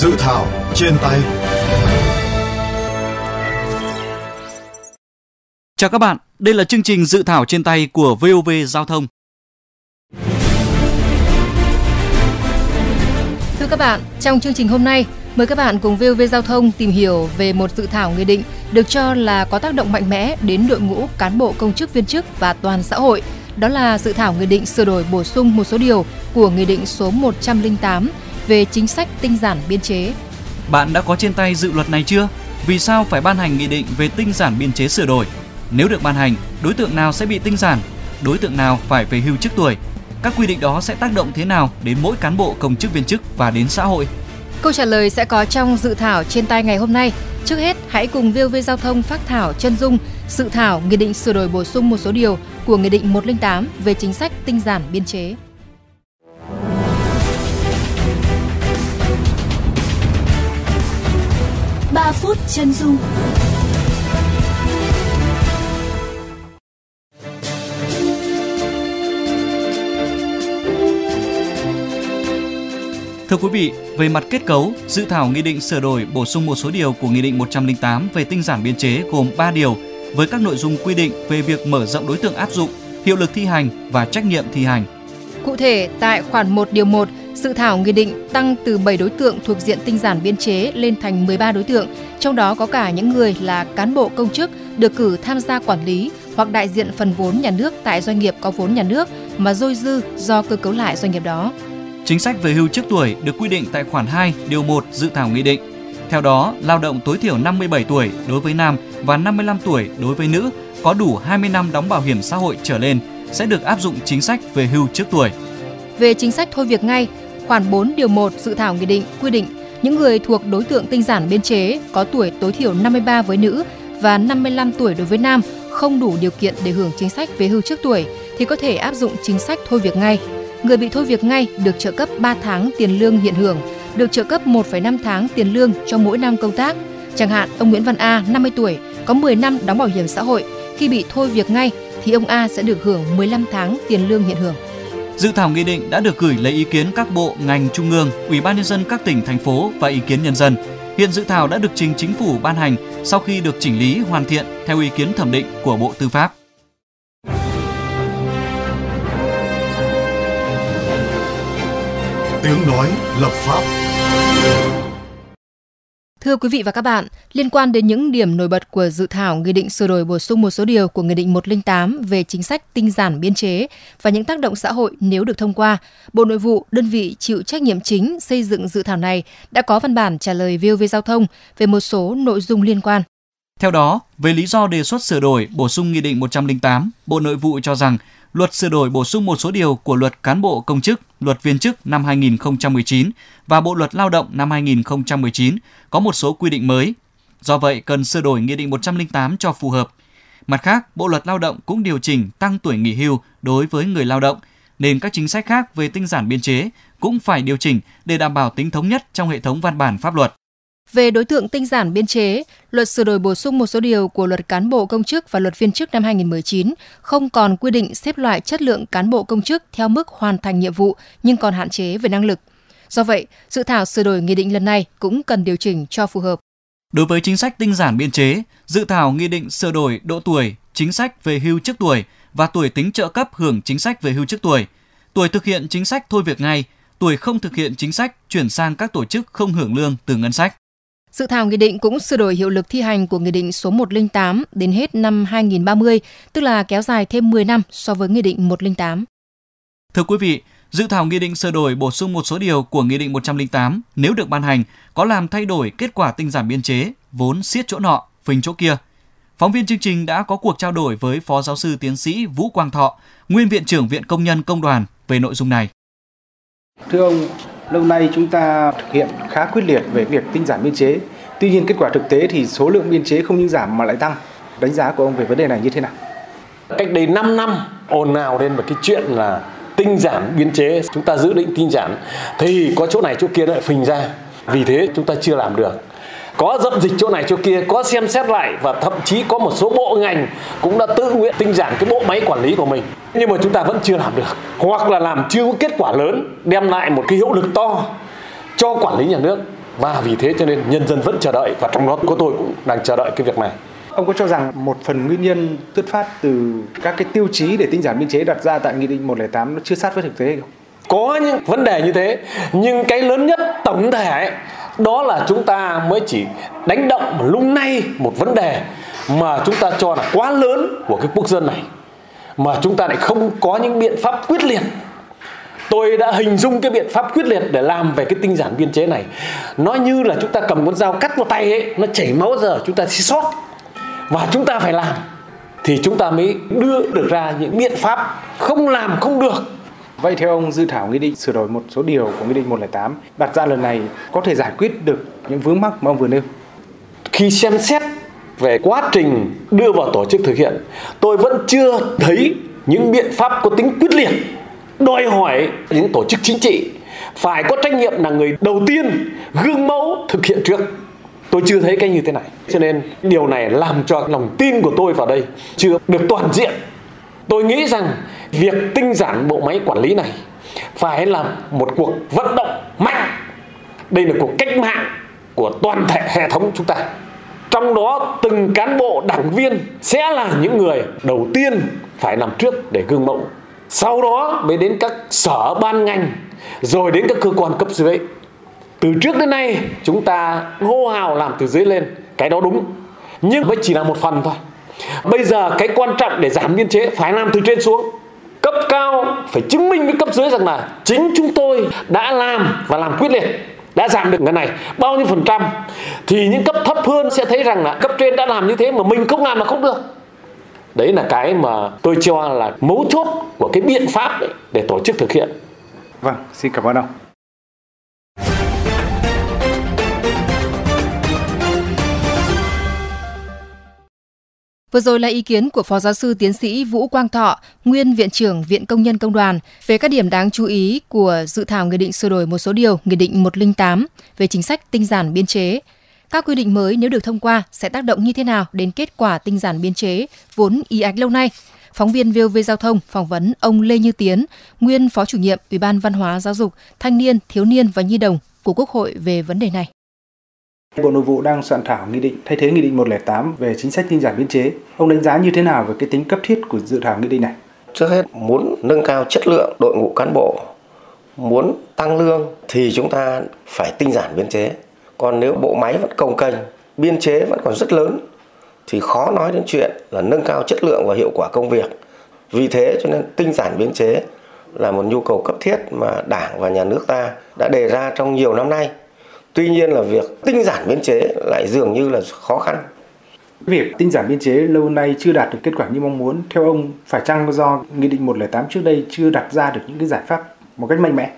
Dự thảo trên tay Chào các bạn, đây là chương trình dự thảo trên tay của VOV Giao thông. Thưa các bạn, trong chương trình hôm nay, mời các bạn cùng VOV Giao thông tìm hiểu về một dự thảo nghị định được cho là có tác động mạnh mẽ đến đội ngũ cán bộ công chức viên chức và toàn xã hội. Đó là dự thảo nghị định sửa đổi bổ sung một số điều của nghị định số 108 về chính sách tinh giản biên chế. Bạn đã có trên tay dự luật này chưa? Vì sao phải ban hành nghị định về tinh giản biên chế sửa đổi? Nếu được ban hành, đối tượng nào sẽ bị tinh giản? Đối tượng nào phải về hưu trước tuổi? Các quy định đó sẽ tác động thế nào đến mỗi cán bộ công chức viên chức và đến xã hội? Câu trả lời sẽ có trong dự thảo trên tay ngày hôm nay. Trước hết, hãy cùng VOV Giao thông phát thảo chân dung dự thảo nghị định sửa đổi bổ sung một số điều của nghị định 108 về chính sách tinh giản biên chế. Ba phút chân dung Thưa quý vị, về mặt kết cấu, dự thảo nghị định sửa đổi bổ sung một số điều của nghị định 108 về tinh giản biên chế gồm 3 điều với các nội dung quy định về việc mở rộng đối tượng áp dụng, hiệu lực thi hành và trách nhiệm thi hành. Cụ thể, tại khoản 1 điều 1, dự thảo nghị định tăng từ 7 đối tượng thuộc diện tinh giản biên chế lên thành 13 đối tượng, trong đó có cả những người là cán bộ công chức được cử tham gia quản lý hoặc đại diện phần vốn nhà nước tại doanh nghiệp có vốn nhà nước mà dôi dư do cơ cấu lại doanh nghiệp đó. Chính sách về hưu trước tuổi được quy định tại khoản 2 điều 1 dự thảo nghị định. Theo đó, lao động tối thiểu 57 tuổi đối với nam và 55 tuổi đối với nữ có đủ 20 năm đóng bảo hiểm xã hội trở lên sẽ được áp dụng chính sách về hưu trước tuổi. Về chính sách thôi việc ngay, khoản 4 điều 1 dự thảo nghị định quy định những người thuộc đối tượng tinh giản biên chế có tuổi tối thiểu 53 với nữ và 55 tuổi đối với nam không đủ điều kiện để hưởng chính sách về hưu trước tuổi thì có thể áp dụng chính sách thôi việc ngay. Người bị thôi việc ngay được trợ cấp 3 tháng tiền lương hiện hưởng, được trợ cấp 1,5 tháng tiền lương cho mỗi năm công tác. Chẳng hạn ông Nguyễn Văn A, 50 tuổi, có 10 năm đóng bảo hiểm xã hội, khi bị thôi việc ngay thì ông A sẽ được hưởng 15 tháng tiền lương hiện hưởng. Dự thảo nghị định đã được gửi lấy ý kiến các bộ, ngành trung ương, ủy ban nhân dân các tỉnh, thành phố và ý kiến nhân dân. Hiện dự thảo đã được trình chính phủ ban hành sau khi được chỉnh lý hoàn thiện theo ý kiến thẩm định của Bộ Tư pháp. Tiếng nói lập pháp Thưa quý vị và các bạn, liên quan đến những điểm nổi bật của dự thảo Nghị định sửa đổi bổ sung một số điều của Nghị định 108 về chính sách tinh giản biên chế và những tác động xã hội nếu được thông qua, Bộ Nội vụ, đơn vị chịu trách nhiệm chính xây dựng dự thảo này đã có văn bản trả lời VOV Giao thông về một số nội dung liên quan. Theo đó, về lý do đề xuất sửa đổi bổ sung Nghị định 108, Bộ Nội vụ cho rằng luật sửa đổi bổ sung một số điều của luật cán bộ công chức, luật viên chức năm 2019 và Bộ luật Lao động năm 2019 có một số quy định mới. Do vậy, cần sửa đổi Nghị định 108 cho phù hợp. Mặt khác, Bộ luật Lao động cũng điều chỉnh tăng tuổi nghỉ hưu đối với người lao động, nên các chính sách khác về tinh giản biên chế cũng phải điều chỉnh để đảm bảo tính thống nhất trong hệ thống văn bản pháp luật. Về đối tượng tinh giản biên chế, luật sửa đổi bổ sung một số điều của luật cán bộ công chức và luật viên chức năm 2019 không còn quy định xếp loại chất lượng cán bộ công chức theo mức hoàn thành nhiệm vụ nhưng còn hạn chế về năng lực. Do vậy, dự thảo sửa đổi nghị định lần này cũng cần điều chỉnh cho phù hợp. Đối với chính sách tinh giản biên chế, dự thảo nghị định sửa đổi độ tuổi, chính sách về hưu trước tuổi và tuổi tính trợ cấp hưởng chính sách về hưu trước tuổi, tuổi thực hiện chính sách thôi việc ngay, tuổi không thực hiện chính sách chuyển sang các tổ chức không hưởng lương từ ngân sách. Dự thảo nghị định cũng sửa đổi hiệu lực thi hành của Nghị định số 108 đến hết năm 2030, tức là kéo dài thêm 10 năm so với Nghị định 108. Thưa quý vị, dự thảo nghị định sửa đổi bổ sung một số điều của Nghị định 108 nếu được ban hành có làm thay đổi kết quả tinh giảm biên chế, vốn siết chỗ nọ, phình chỗ kia. Phóng viên chương trình đã có cuộc trao đổi với Phó Giáo sư Tiến sĩ Vũ Quang Thọ, Nguyên Viện trưởng Viện Công nhân Công đoàn về nội dung này. Thưa ông, lâu nay chúng ta thực hiện khá quyết liệt về việc tinh giản biên chế. Tuy nhiên kết quả thực tế thì số lượng biên chế không những giảm mà lại tăng. Đánh giá của ông về vấn đề này như thế nào? Cách đây 5 năm ồn ào lên một cái chuyện là tinh giản biên chế, chúng ta dự định tinh giản thì có chỗ này chỗ kia lại phình ra. Vì thế chúng ta chưa làm được có dậm dịch chỗ này chỗ kia có xem xét lại và thậm chí có một số bộ ngành cũng đã tự nguyện tinh giản cái bộ máy quản lý của mình nhưng mà chúng ta vẫn chưa làm được. Hoặc là làm chưa có kết quả lớn đem lại một cái hiệu lực to cho quản lý nhà nước. Và vì thế cho nên nhân dân vẫn chờ đợi và trong đó có tôi cũng đang chờ đợi cái việc này. Ông có cho rằng một phần nguyên nhân xuất phát từ các cái tiêu chí để tinh giản biên chế đặt ra tại Nghị định 108 nó chưa sát với thực tế không? có những vấn đề như thế nhưng cái lớn nhất tổng thể đó là chúng ta mới chỉ đánh động lung nay một vấn đề mà chúng ta cho là quá lớn của cái quốc dân này mà chúng ta lại không có những biện pháp quyết liệt. Tôi đã hình dung cái biện pháp quyết liệt để làm về cái tinh giản biên chế này. Nó như là chúng ta cầm con dao cắt vào tay ấy nó chảy máu giờ chúng ta sẽ sót. Và chúng ta phải làm. Thì chúng ta mới đưa được ra những biện pháp không làm không được. Vậy theo ông dự thảo nghị định sửa đổi một số điều của nghị định 108 đặt ra lần này có thể giải quyết được những vướng mắc mà ông vừa nêu? khi xem xét về quá trình đưa vào tổ chức thực hiện. Tôi vẫn chưa thấy những biện pháp có tính quyết liệt đòi hỏi những tổ chức chính trị phải có trách nhiệm là người đầu tiên gương mẫu thực hiện trước. Tôi chưa thấy cái như thế này. Cho nên điều này làm cho lòng tin của tôi vào đây chưa được toàn diện. Tôi nghĩ rằng việc tinh giản bộ máy quản lý này phải là một cuộc vận động mạnh. Đây là cuộc cách mạng của toàn thể hệ thống chúng ta trong đó từng cán bộ, đảng viên sẽ là những người đầu tiên phải làm trước để gương mẫu. Sau đó mới đến các sở ban ngành, rồi đến các cơ quan cấp dưới. Từ trước đến nay, chúng ta hô hào làm từ dưới lên, cái đó đúng. Nhưng mới chỉ là một phần thôi. Bây giờ cái quan trọng để giảm biên chế phải làm từ trên xuống. Cấp cao phải chứng minh với cấp dưới rằng là chính chúng tôi đã làm và làm quyết liệt đã giảm được cái này. Bao nhiêu phần trăm? Thì những cấp thấp hơn sẽ thấy rằng là cấp trên đã làm như thế mà mình không làm là không được. Đấy là cái mà tôi cho là mấu chốt của cái biện pháp để tổ chức thực hiện. Vâng, xin cảm ơn ông. Vừa rồi là ý kiến của Phó Giáo sư Tiến sĩ Vũ Quang Thọ, nguyên Viện trưởng Viện Công nhân Công đoàn về các điểm đáng chú ý của dự thảo Nghị định sửa đổi một số điều Nghị định 108 về chính sách tinh giản biên chế. Các quy định mới nếu được thông qua sẽ tác động như thế nào đến kết quả tinh giản biên chế vốn y ạch lâu nay? Phóng viên VOV Giao thông phỏng vấn ông Lê Như Tiến, nguyên Phó chủ nhiệm Ủy ban Văn hóa Giáo dục, Thanh niên, Thiếu niên và Nhi đồng của Quốc hội về vấn đề này. Bộ Nội vụ đang soạn thảo nghị định thay thế nghị định 108 về chính sách tinh giản biên chế. Ông đánh giá như thế nào về cái tính cấp thiết của dự thảo nghị định này? Trước hết muốn nâng cao chất lượng đội ngũ cán bộ, muốn tăng lương thì chúng ta phải tinh giản biên chế. Còn nếu bộ máy vẫn công kênh, biên chế vẫn còn rất lớn thì khó nói đến chuyện là nâng cao chất lượng và hiệu quả công việc. Vì thế cho nên tinh giản biên chế là một nhu cầu cấp thiết mà Đảng và nhà nước ta đã đề ra trong nhiều năm nay. Tuy nhiên là việc tinh giản biên chế lại dường như là khó khăn. Việc tinh giản biên chế lâu nay chưa đạt được kết quả như mong muốn, theo ông phải chăng do nghị định 108 trước đây chưa đặt ra được những cái giải pháp một cách mạnh mẽ?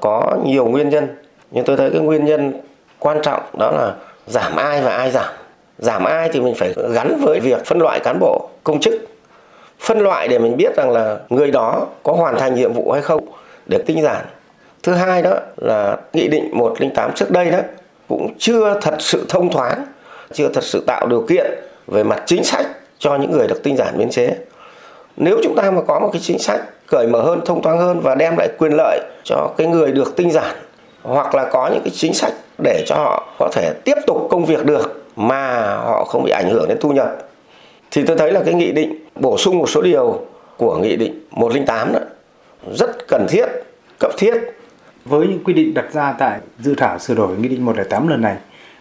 Có nhiều nguyên nhân, nhưng tôi thấy cái nguyên nhân quan trọng đó là giảm ai và ai giảm. Giảm ai thì mình phải gắn với việc phân loại cán bộ, công chức. Phân loại để mình biết rằng là người đó có hoàn thành nhiệm vụ hay không để tinh giản. Thứ hai đó là nghị định 108 trước đây đó cũng chưa thật sự thông thoáng, chưa thật sự tạo điều kiện về mặt chính sách cho những người được tinh giản biên chế. Nếu chúng ta mà có một cái chính sách cởi mở hơn, thông thoáng hơn và đem lại quyền lợi cho cái người được tinh giản hoặc là có những cái chính sách để cho họ có thể tiếp tục công việc được mà họ không bị ảnh hưởng đến thu nhập thì tôi thấy là cái nghị định bổ sung một số điều của nghị định 108 đó rất cần thiết, cấp thiết với những quy định đặt ra tại dự thảo sửa đổi nghị định 108 lần này,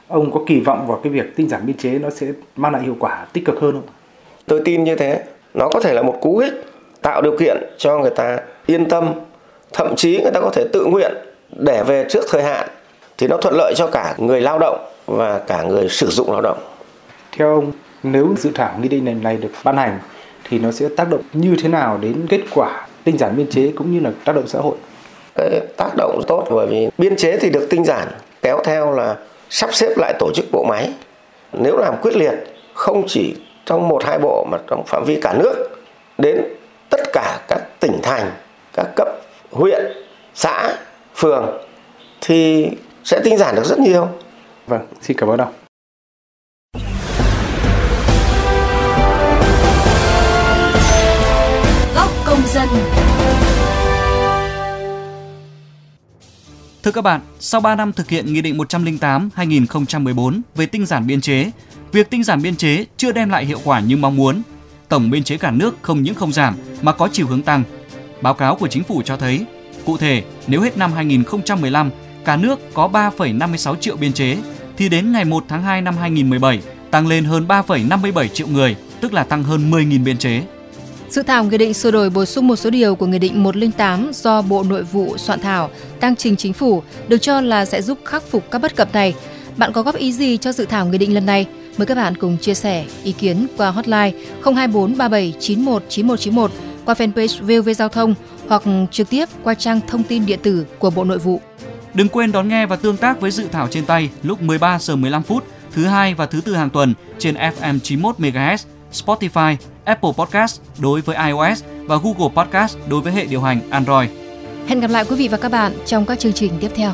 ông có kỳ vọng vào cái việc tinh giản biên chế nó sẽ mang lại hiệu quả tích cực hơn không? Tôi tin như thế, nó có thể là một cú hích tạo điều kiện cho người ta yên tâm, thậm chí người ta có thể tự nguyện để về trước thời hạn thì nó thuận lợi cho cả người lao động và cả người sử dụng lao động. Theo ông, nếu dự thảo nghị định này, này được ban hành thì nó sẽ tác động như thế nào đến kết quả tinh giản biên chế cũng như là tác động xã hội? Cái tác động tốt bởi vì biên chế thì được tinh giản kéo theo là sắp xếp lại tổ chức bộ máy. Nếu làm quyết liệt không chỉ trong một hai bộ mà trong phạm vi cả nước đến tất cả các tỉnh thành, các cấp huyện, xã, phường thì sẽ tinh giản được rất nhiều. Vâng, xin cảm ơn ông. Thưa các bạn, sau 3 năm thực hiện Nghị định 108-2014 về tinh giản biên chế, việc tinh giản biên chế chưa đem lại hiệu quả như mong muốn. Tổng biên chế cả nước không những không giảm mà có chiều hướng tăng. Báo cáo của chính phủ cho thấy, cụ thể, nếu hết năm 2015, cả nước có 3,56 triệu biên chế, thì đến ngày 1 tháng 2 năm 2017 tăng lên hơn 3,57 triệu người, tức là tăng hơn 10.000 biên chế. Dự thảo nghị định sửa đổi bổ sung một số điều của Nghị định 108 do Bộ Nội vụ soạn thảo đang trình chính phủ được cho là sẽ giúp khắc phục các bất cập này. Bạn có góp ý gì cho dự thảo nghị định lần này? Mời các bạn cùng chia sẻ ý kiến qua hotline 024 37 91 9191 qua fanpage VOV Giao thông hoặc trực tiếp qua trang thông tin điện tử của Bộ Nội vụ. Đừng quên đón nghe và tương tác với dự thảo trên tay lúc 13 giờ 15 phút thứ hai và thứ tư hàng tuần trên FM 91 MHz, Spotify, Apple Podcast đối với iOS và Google Podcast đối với hệ điều hành Android. Hẹn gặp lại quý vị và các bạn trong các chương trình tiếp theo.